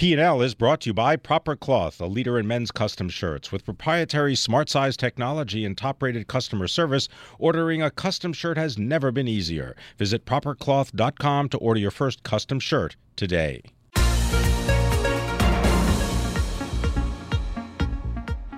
P&L is brought to you by Proper Cloth, a leader in men's custom shirts. With proprietary smart size technology and top-rated customer service, ordering a custom shirt has never been easier. Visit propercloth.com to order your first custom shirt today.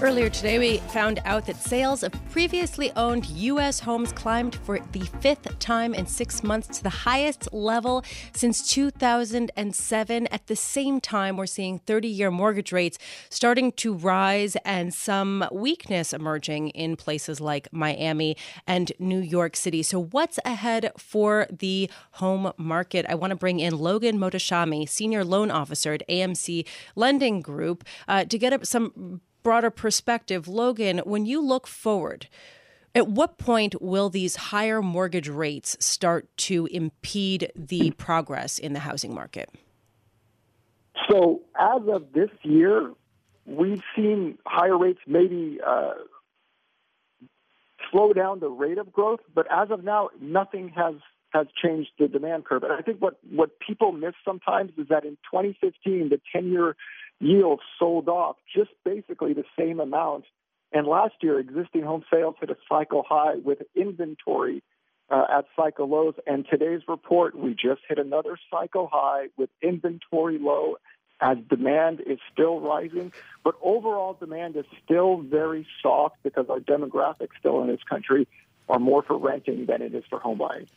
Earlier today, we found out that sales of previously owned U.S. homes climbed for the fifth time in six months to the highest level since 2007. At the same time, we're seeing 30 year mortgage rates starting to rise and some weakness emerging in places like Miami and New York City. So, what's ahead for the home market? I want to bring in Logan Mohtashami, Senior Loan Officer at AMC Lending Group, uh, to get up some broader perspective, Logan, when you look forward, at what point will these higher mortgage rates start to impede the progress in the housing market? So, as of this year, we've seen higher rates maybe uh, slow down the rate of growth, but as of now, nothing has has changed the demand curve. And I think what what people miss sometimes is that in 2015, the 10 year yield sold off just basically the same amount. And last year, existing home sales hit a cycle high with inventory uh, at cycle lows. And today's report, we just hit another cycle high with inventory low as demand is still rising. But overall demand is still very soft because our demographics still in this country are more for renting than it is for home buying.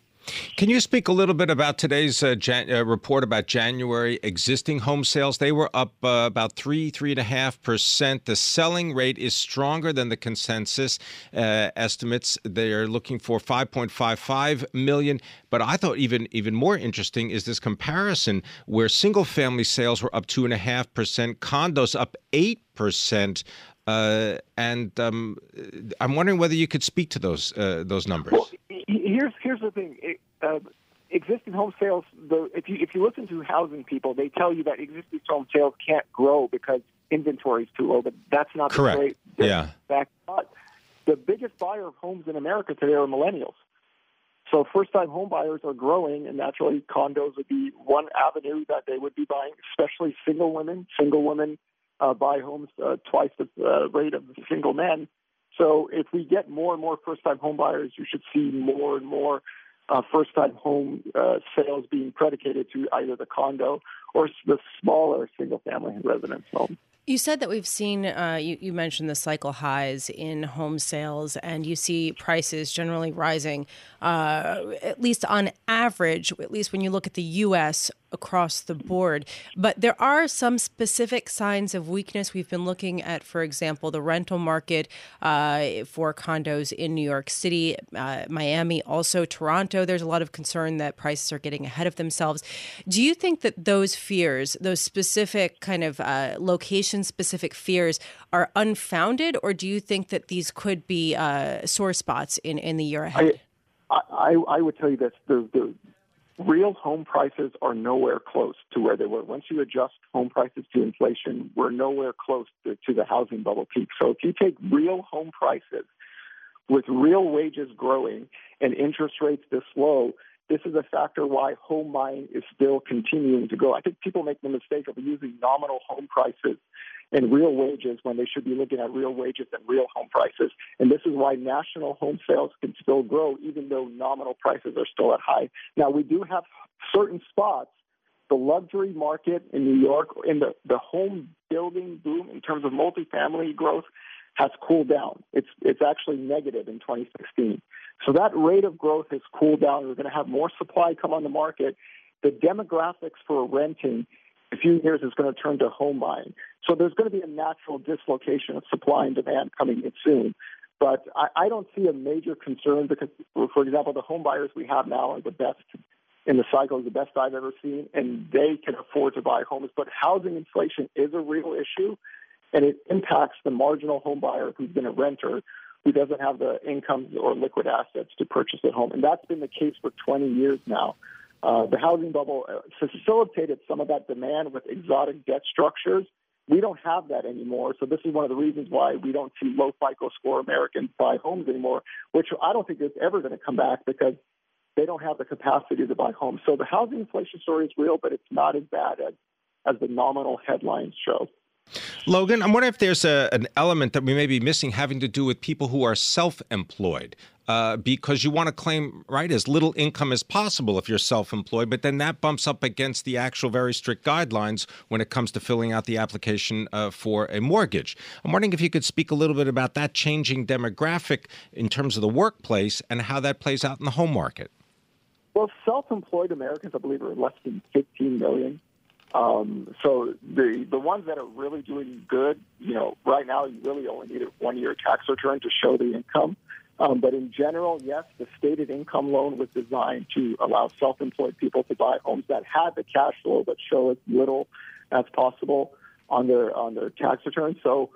Can you speak a little bit about today's uh, Jan- uh, report about January existing home sales? They were up uh, about three, three and a half percent. The selling rate is stronger than the consensus uh, estimates. They are looking for 5.55 million. But I thought even even more interesting is this comparison where single family sales were up two and a half percent, condos up eight percent. Uh, and um, I'm wondering whether you could speak to those uh, those numbers. Well, here's here's the thing. It, Uh, existing home sales. The, if you if you listen to housing people, they tell you that existing home sales can't grow because inventory is too low. But that's not correct. The great, yeah. Fact. But the biggest buyer of homes in America today are millennials. So first-time home buyers are growing, and naturally, condos would be one avenue that they would be buying, especially single women. Single women uh, buy homes uh, twice the uh, rate of single men. So if we get more and more first-time home buyers, you should see more and more uh, first-time home uh, sales being predicated to either the condo or the smaller single-family residence home. You said that we've seen, uh, you, you, mentioned the cycle highs in home sales, and you see prices generally rising, uh, at least on average, at least when you look at the U.S across the board. But there are some specific signs of weakness. We've been looking at, for example, the rental market uh, for condos in New York City, uh, Miami, also Toronto. There's a lot of concern that prices are getting ahead of themselves. Do you think that those fears, those specific kind of uh, location specific fears, are unfounded, or do you think that these could be uh, sore spots in, in the year ahead? I, I, I would tell you that the, the real home prices are nowhere close to where they were. Once you adjust home prices to inflation, we're nowhere close to, to the housing bubble peak. So if you take real home prices with real wages growing and interest rates this low, this is a factor why home buying is still continuing to go. I think people make the mistake of using nominal home prices and real wages when they should be looking at real wages and real home prices. And this is why national home sales can still grow even though nominal prices are still at high. Now, we do have certain spots the luxury market in New York, in the, the home building boom in terms of multifamily growth, has cooled down. It's it's actually negative in 2016. So that rate of growth has cooled down. We're going to have more supply come on the market. The demographics for renting in a few years is going to turn to home buying. So there's going to be a natural dislocation of supply and demand coming in soon. But I, I don't see a major concern because, for example, the home buyers we have now are the best in the cycle, the best I've ever seen, and they can afford to buy homes. But housing inflation is a real issue and it impacts the marginal home buyer who's been a renter who doesn't have the income or liquid assets to purchase a home. And that's been the case for 20 years now. Uh, the housing bubble uh, facilitated some of that demand with exotic debt structures. We don't have that anymore. So this is one of the reasons why we don't see low FICO score Americans buy homes anymore, which I don't think is ever going to come back because they don't have the capacity to buy homes. So the housing inflation story is real, but it's not as bad as, as the nominal headlines show. Logan, I'm wondering if there's a, an element that we may be missing having to do with people who are self employed. Uh, because you want to claim right as little income as possible if you're self-employed, but then that bumps up against the actual very strict guidelines when it comes to filling out the application uh, for a mortgage. I'm wondering if you could speak a little bit about that changing demographic in terms of the workplace and how that plays out in the home market. Well, self-employed Americans, I believe, are less than 15 million. Um, so the the ones that are really doing good, you know, right now you really only need a one year tax return to show the income. Um, but in general, yes, the stated income loan was designed to allow self-employed people to buy homes that had the cash flow but show as little as possible on their on their tax return. So,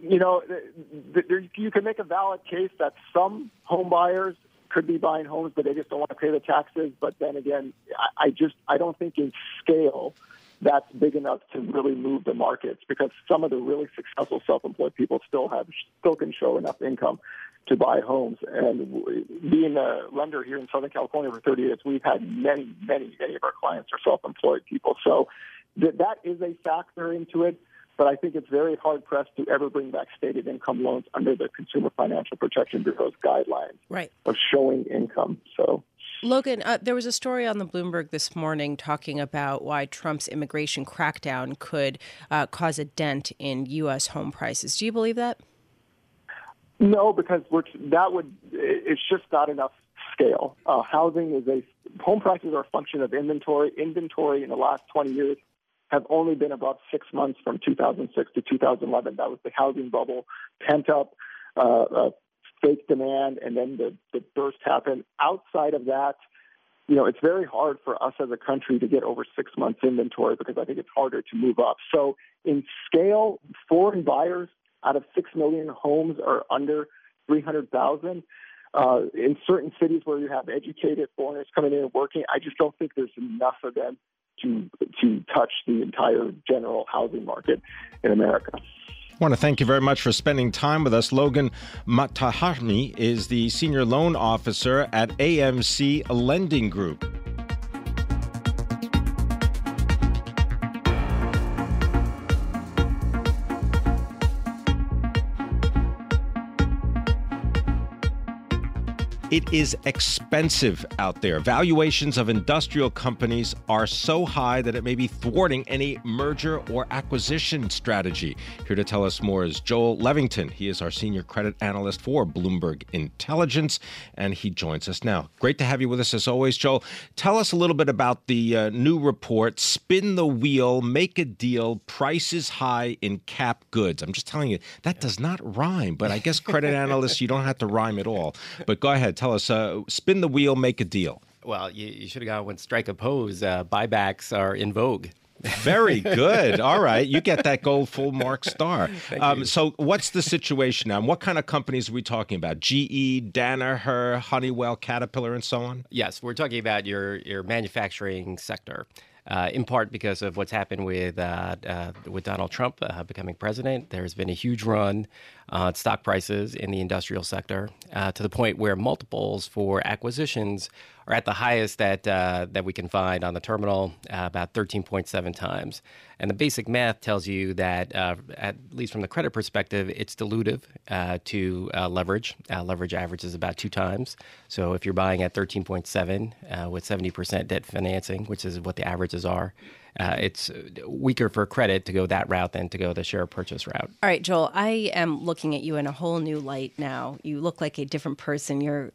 you know, there, you can make a valid case that some home buyers could be buying homes, but they just don't want to pay the taxes. But then again, I, I just I don't think in scale that's big enough to really move the markets because some of the really successful self-employed people still have still can show enough income to buy homes. And being a lender here in Southern California for 30 years, we've had many, many, many of our clients are self-employed people. So that that is a factor into it. But I think it's very hard pressed to ever bring back stated income loans under the Consumer Financial Protection Bureau's guidelines right. of showing income. So. Logan, uh, there was a story on the Bloomberg this morning talking about why Trump's immigration crackdown could uh, cause a dent in U.S. home prices. Do you believe that? No, because that would it's just not enough scale. Uh, housing is a home prices are a function of inventory. Inventory in the last 20 years have only been about six months from 2006 to 2011. That was the housing bubble, pent up uh, uh, fake demand, and then the, the burst happened. Outside of that, you know, it's very hard for us as a country to get over six months inventory because I think it's harder to move up. So in scale, foreign buyers out of 6 million homes are under 300,000. Uh, in certain cities where you have educated foreigners coming in and working, I just don't think there's enough of them to to touch the entire general housing market in America. I want to thank you very much for spending time with us. Logan Mohtashami is the senior loan officer at AMC Lending Group. It is expensive out there. Valuations of industrial companies are so high that it may be thwarting any merger or acquisition strategy. Here to tell us more is Joel Levington. He is our senior credit analyst for Bloomberg Intelligence, and he joins us now. Great to have you with us as always, Joel. Tell us a little bit about the uh, new report Spin the Wheel, Make a Deal, Prices High in Cap Goods. I'm just telling you, that does not rhyme, but I guess credit analysts, you don't have to rhyme at all. But go ahead tell us. Uh, spin the wheel, make a deal. Well, you, you should have gone with strike a pose. Uh, buybacks are in vogue. Very good. All right, you get that gold full mark star. Um, so, what's the situation now? And what kind of companies are we talking about? GE, Danaher, Honeywell, Caterpillar, and so on. Yes, we're talking about your your manufacturing sector uh, in part because of what's happened with uh, uh, with Donald Trump uh, becoming president. There's been a huge run on stock prices in the industrial sector uh, to the point where multiples for acquisitions are at the highest that uh, that we can find on the terminal, about 13.7 times. And the basic math tells you that, uh, at least from the credit perspective, it's dilutive uh, to uh, leverage. Uh, leverage average is about two times. So if you're buying at 13.7 uh, with 70% debt financing, which is what the averages are, uh, it's weaker for credit to go that route than to go the share purchase route. All right, Joel, I am looking at you in a whole new light now. You look like a different person. You're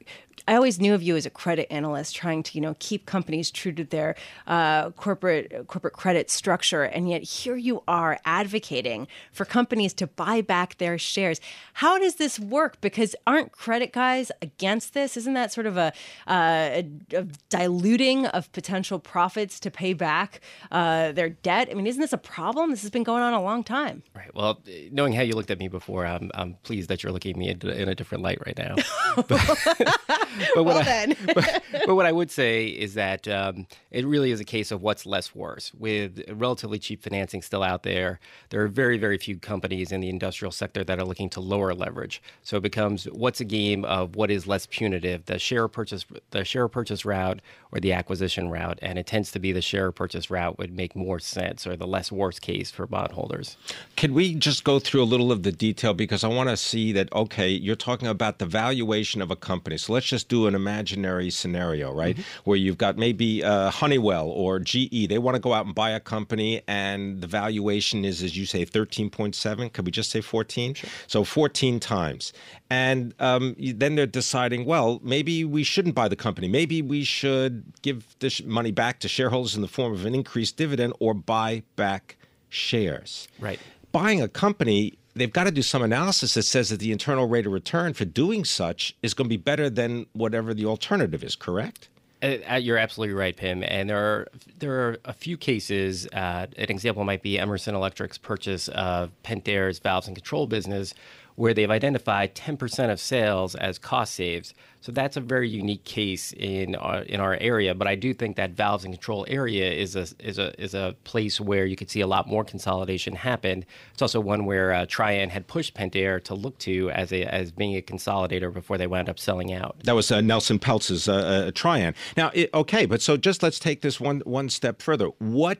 I always knew of you as a credit analyst, trying to you know keep companies true to their uh, corporate corporate credit structure, and yet here you are advocating for companies to buy back their shares. How does this work? Because aren't credit guys against this? Isn't that sort of a, uh, a, a diluting of potential profits to pay back uh, their debt. I mean, isn't this a problem? This has been going on a long time. Right. Well, knowing how you looked at me before, I'm, I'm pleased that you're looking at me in a different light right now. but, but, what well, I, but, but, what I would say is that um, it really is a case of what's less worse. With relatively cheap financing still out there, there are very, very few companies in the industrial sector that are looking to lower leverage. So it becomes what's a game of what is less punitive, the share purchase, the share purchase route or the acquisition route, and it tends to be the share purchase route would make more sense or the less worse case for bondholders. Can we just go through a little of the detail because I want to see that okay, you're talking about the valuation of a company. So let's just do an imaginary scenario, right? Mm-hmm. Where you've got maybe uh, Honeywell or GE, they want to go out and buy a company and the valuation is as you say 13.7, could we just say 14? Sure. So 14 times. And um, then they're deciding, well, maybe we shouldn't buy the company. Maybe we should give this money back to shareholders in the form of an increased dividend or buy back shares. Right. Buying a company, they've got to do some analysis that says that the internal rate of return for doing such is going to be better than whatever the alternative is, correct? Uh, uh, you're absolutely right, Pimm. And there are there are a few cases. Uh, an example might be Emerson Electric's purchase of Pentair's valves and control business, where they've identified 10% of sales as cost saves. So that's a very unique case in our, in our area. But I do think that valves and control area is a is a is a place where you could see a lot more consolidation happen. It's also one where uh, Trian had pushed Pentair to look to as a as being a consolidator before they wound up selling out. That was uh, Nelson Peltz's uh, uh Trian. Now, it, okay, but so just let's take this one one step further. What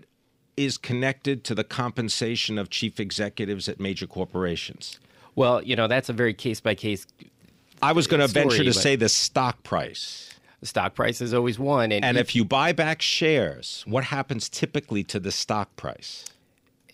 is connected to the compensation of chief executives at major corporations? Well, you know, that's a very case by case. I was going to venture to say the stock price. The stock price is always one. And, and if, if you buy back shares, what happens typically to the stock price?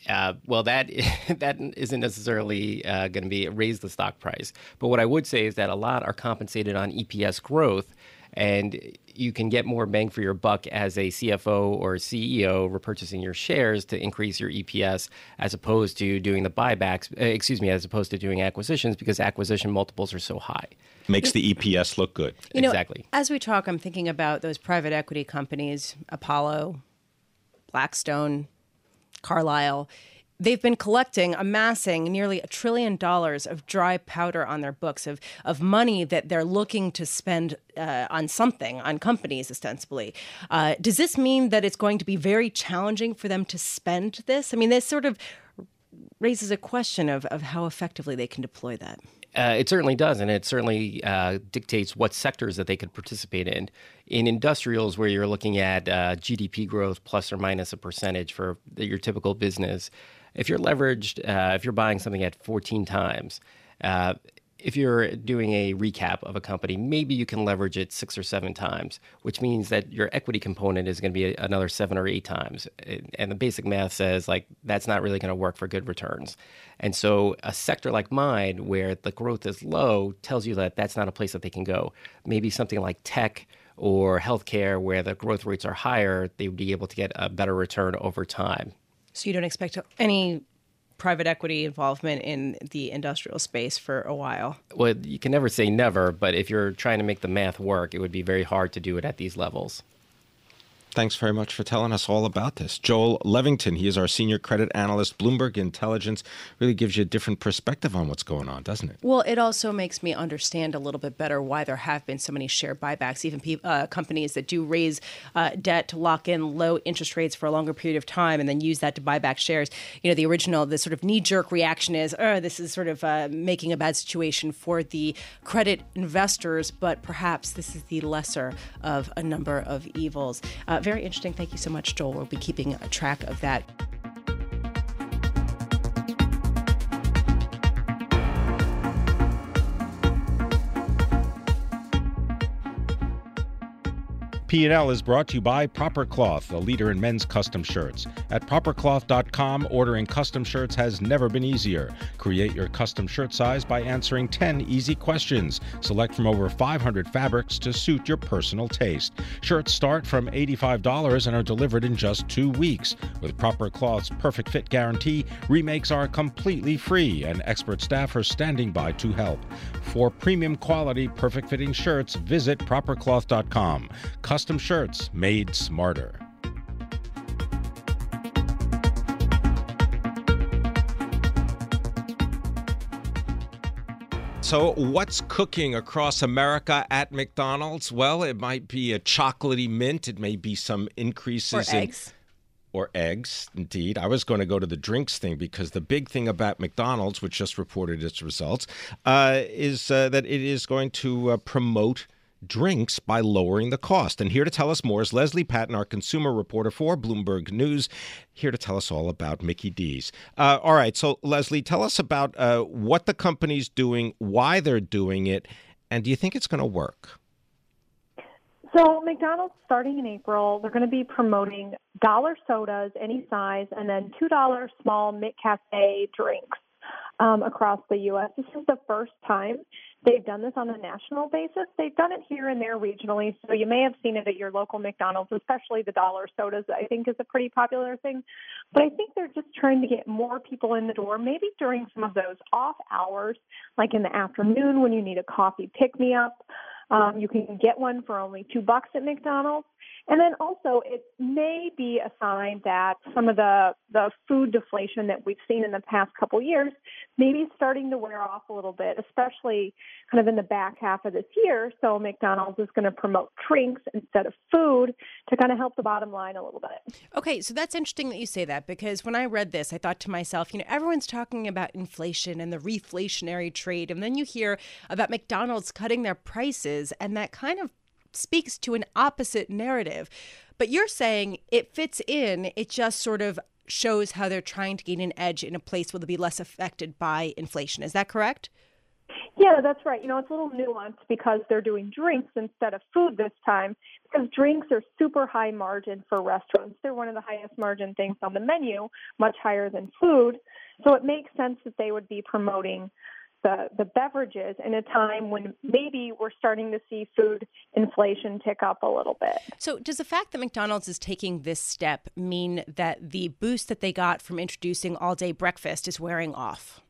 Uh, well, that that isn't necessarily uh, going to be raise the stock price. But what I would say is that a lot are compensated on EPS growth, and you can get more bang for your buck as a CFO or CEO repurchasing your shares to increase your EPS as opposed to doing the buybacks, uh, excuse me, as opposed to doing acquisitions because acquisition multiples are so high. Makes the EPS look good. You know, exactly. As we talk, I'm thinking about those private equity companies, Apollo, Blackstone, Carlyle they've been collecting, amassing nearly a trillion dollars of dry powder on their books of of money that they're looking to spend uh, on something, on companies ostensibly. Uh, does this mean that it's going to be very challenging for them to spend this? I mean, this sort of raises a question of of how effectively they can deploy that. Uh, it certainly does, and it certainly uh, dictates what sectors that they could participate in. In industrials, where you're looking at uh, GDP growth plus or minus a percentage for your typical business, if you're leveraged, uh, if you're buying something at 14 times, uh, if you're doing a recap of a company, maybe you can leverage it six or seven times, which means that your equity component is going to be another seven or eight times. And the basic math says like that's not really going to work for good returns. And so a sector like mine, where the growth is low, tells you that that's not a place that they can go. Maybe something like tech or healthcare, where the growth rates are higher, they would be able to get a better return over time. So you don't expect any private equity involvement in the industrial space for a while. Well, you can never say never, but if you're trying to make the math work, it would be very hard to do it at these levels. Thanks very much for telling us all about this. Joel Levington, he is our senior credit analyst. Bloomberg Intelligence really gives you a different perspective on what's going on, doesn't it? Well, it also makes me understand a little bit better why there have been so many share buybacks, even pe- uh, companies that do raise uh, debt to lock in low interest rates for a longer period of time and then use that to buy back shares. You know, the original, the sort of knee jerk reaction is, oh, this is sort of uh, making a bad situation for the credit investors, but perhaps this is the lesser of a number of evils. Uh, Uh, very interesting. Thank you so much, Joel. We'll be keeping track of that. P&L is brought to you by Proper Cloth, the leader in men's custom shirts. At propercloth.com, ordering custom shirts has never been easier. Create your custom shirt size by answering 10 easy questions. Select from over 500 fabrics to suit your personal taste. Shirts start from $85 and are delivered in just two weeks. With Proper Cloth's perfect fit guarantee, remakes are completely free and expert staff are standing by to help. For premium quality, perfect fitting shirts, visit propercloth.com custom custom shirts made smarter. So, what's cooking across America at McDonald's? Well, it might be a chocolatey mint. It may be some increases or in eggs. Or eggs, indeed. I was going to go to the drinks thing because the big thing about McDonald's, which just reported its results, uh, is uh, that it is going to uh, promote drinks by lowering the cost. And here to tell us more is Leslie Patton, our consumer reporter for Bloomberg News, here to tell us all about Mickey D's. Uh, all right, so Leslie, tell us about uh, what the company's doing, why they're doing it, and do you think it's going to work? So McDonald's starting in April, they're going to be promoting dollar sodas, any size, and then two dollar small McCafe drinks um, across the U.S. This is the first time they've done this on a national basis. They've done it here and there regionally, so you may have seen it at your local McDonald's, especially the dollar sodas. I think is a pretty popular thing, but I think they're just trying to get more people in the door, maybe during some of those off hours, like in the afternoon when you need a coffee pick me up. Um, you can get one for only two bucks at McDonald's. And then also, it may be a sign that some of the, the food deflation that we've seen in the past couple years maybe starting to wear off a little bit, especially kind of in the back half of this year. So McDonald's is going to promote drinks instead of food to kind of help the bottom line a little bit. Okay, so that's interesting that you say that because when I read this, I thought to myself, you know, everyone's talking about inflation and the reflationary trade, and then you hear about McDonald's cutting their prices, and that kind of speaks to an opposite narrative. But you're saying it fits in, it just sort of shows how they're trying to gain an edge in a place where they'll be less affected by inflation. Is that correct? Yeah, that's right. You know, it's a little nuanced because they're doing drinks instead of food this time because drinks are super high margin for restaurants. They're one of the highest margin things on the menu, much higher than food. So it makes sense that they would be promoting the, the beverages in a time when maybe we're starting to see food inflation tick up a little bit. So, does the fact that McDonald's is taking this step mean that the boost that they got from introducing all day breakfast is wearing off?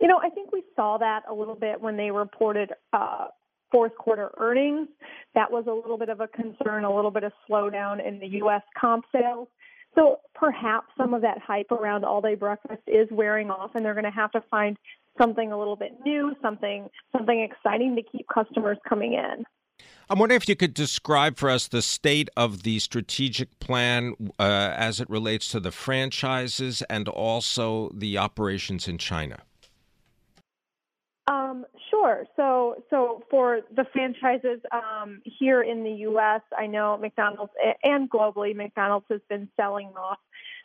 You know, I think we saw that a little bit when they reported uh, fourth quarter earnings. That was a little bit of a concern, a little bit of slowdown in the U.S. comp sales. So perhaps some of that hype around all day breakfast is wearing off, and they're going to have to find something a little bit new, something something exciting to keep customers coming in. I'm wondering if you could describe for us the state of the strategic plan uh, as it relates to the franchises and also the operations in China. Um, sure. So, so for the franchises um, here in the U.S., I know McDonald's and globally, McDonald's has been selling off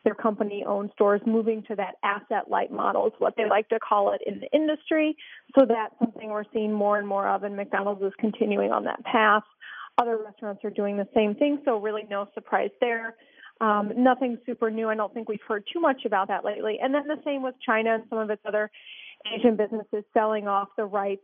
their company owned stores moving to that asset light model is what they like to call it in the industry. So that's something we're seeing more and more of, and McDonald's is continuing on that path. Other restaurants are doing the same thing, so really no surprise there. Um, nothing super new. I don't think we've heard too much about that lately. And then the same with China and some of its other Asian businesses selling off the rights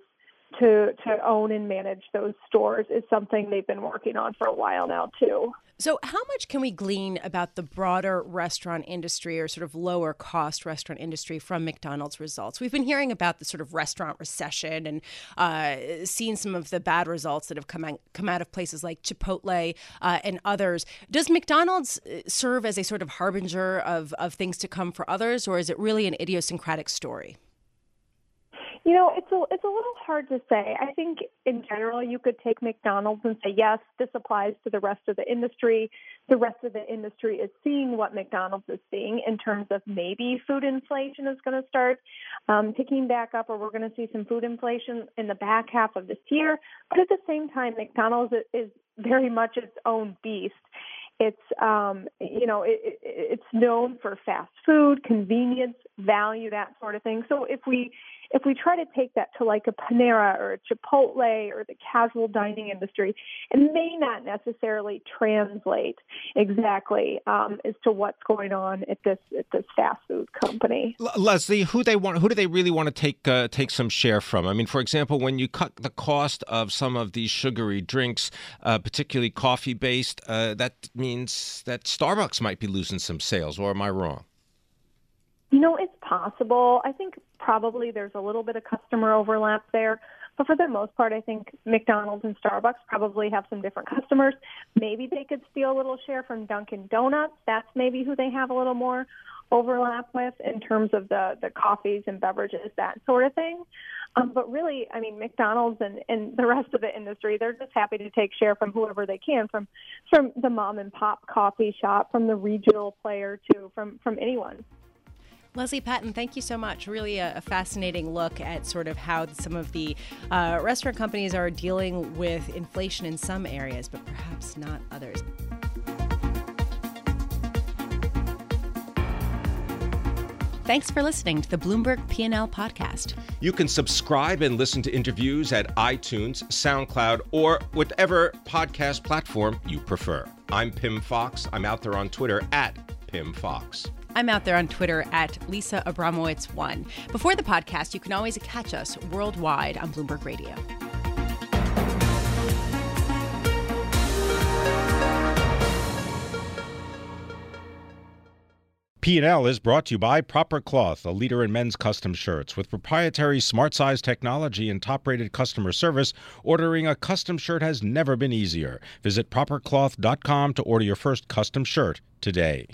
to to own and manage those stores is something they've been working on for a while now too. So, how much can we glean about the broader restaurant industry or sort of lower cost restaurant industry from McDonald's results? We've been hearing about the sort of restaurant recession and uh, seen some of the bad results that have come out, come out of places like Chipotle uh, and others. Does McDonald's uh, serve as a sort of harbinger of, of things to come for others, or is it really an idiosyncratic story? You know, it's a it's a little hard to say. I think in general you could take McDonald's and say yes, this applies to the rest of the industry. The rest of the industry is seeing what McDonald's is seeing in terms of maybe food inflation is going to start um, picking back up, or we're going to see some food inflation in the back half of this year. But at the same time, McDonald's is very much its own beast. It's um, you know it, it, it's known for fast food, convenience, value, that sort of thing. So if we if we try to take that to like a Panera or a Chipotle or the casual dining industry, it may not necessarily translate exactly um, as to what's going on at this at this fast food company. L- Leslie, who they want, who do they really want to take uh, take some share from? I mean, for example, when you cut the cost of some of these sugary drinks, uh, particularly coffee based, uh, that means that Starbucks might be losing some sales. Or am I wrong? You know, it's possible. I think probably there's a little bit of customer overlap there. But for the most part, I think McDonald's and Starbucks probably have some different customers. Maybe they could steal a little share from Dunkin' Donuts. That's maybe who they have a little more overlap with in terms of the, the coffees and beverages, that sort of thing. Um, but really, I mean, McDonald's and, and the rest of the industry, they're just happy to take share from whoever they can, from from the mom and pop coffee shop, from the regional player, to from from anyone. Leslie Patton, thank you so much. Really a, fascinating look at sort of how some of the uh, restaurant companies are dealing with inflation in some areas, but perhaps not others. Thanks for listening to the Bloomberg P&L podcast. You can subscribe and listen to interviews at iTunes, SoundCloud, or whatever podcast platform you prefer. I'm Pimm Fox. I'm out there on Twitter at Pimm Fox. I'm out there on Twitter at Lisa Abramowicz1. Before the podcast, you can always catch us worldwide on Bloomberg Radio. P&L is brought to you by Proper Cloth, a leader in men's custom shirts. With proprietary smart size technology and top-rated customer service, ordering a custom shirt has never been easier. Visit propercloth.com to order your first custom shirt today.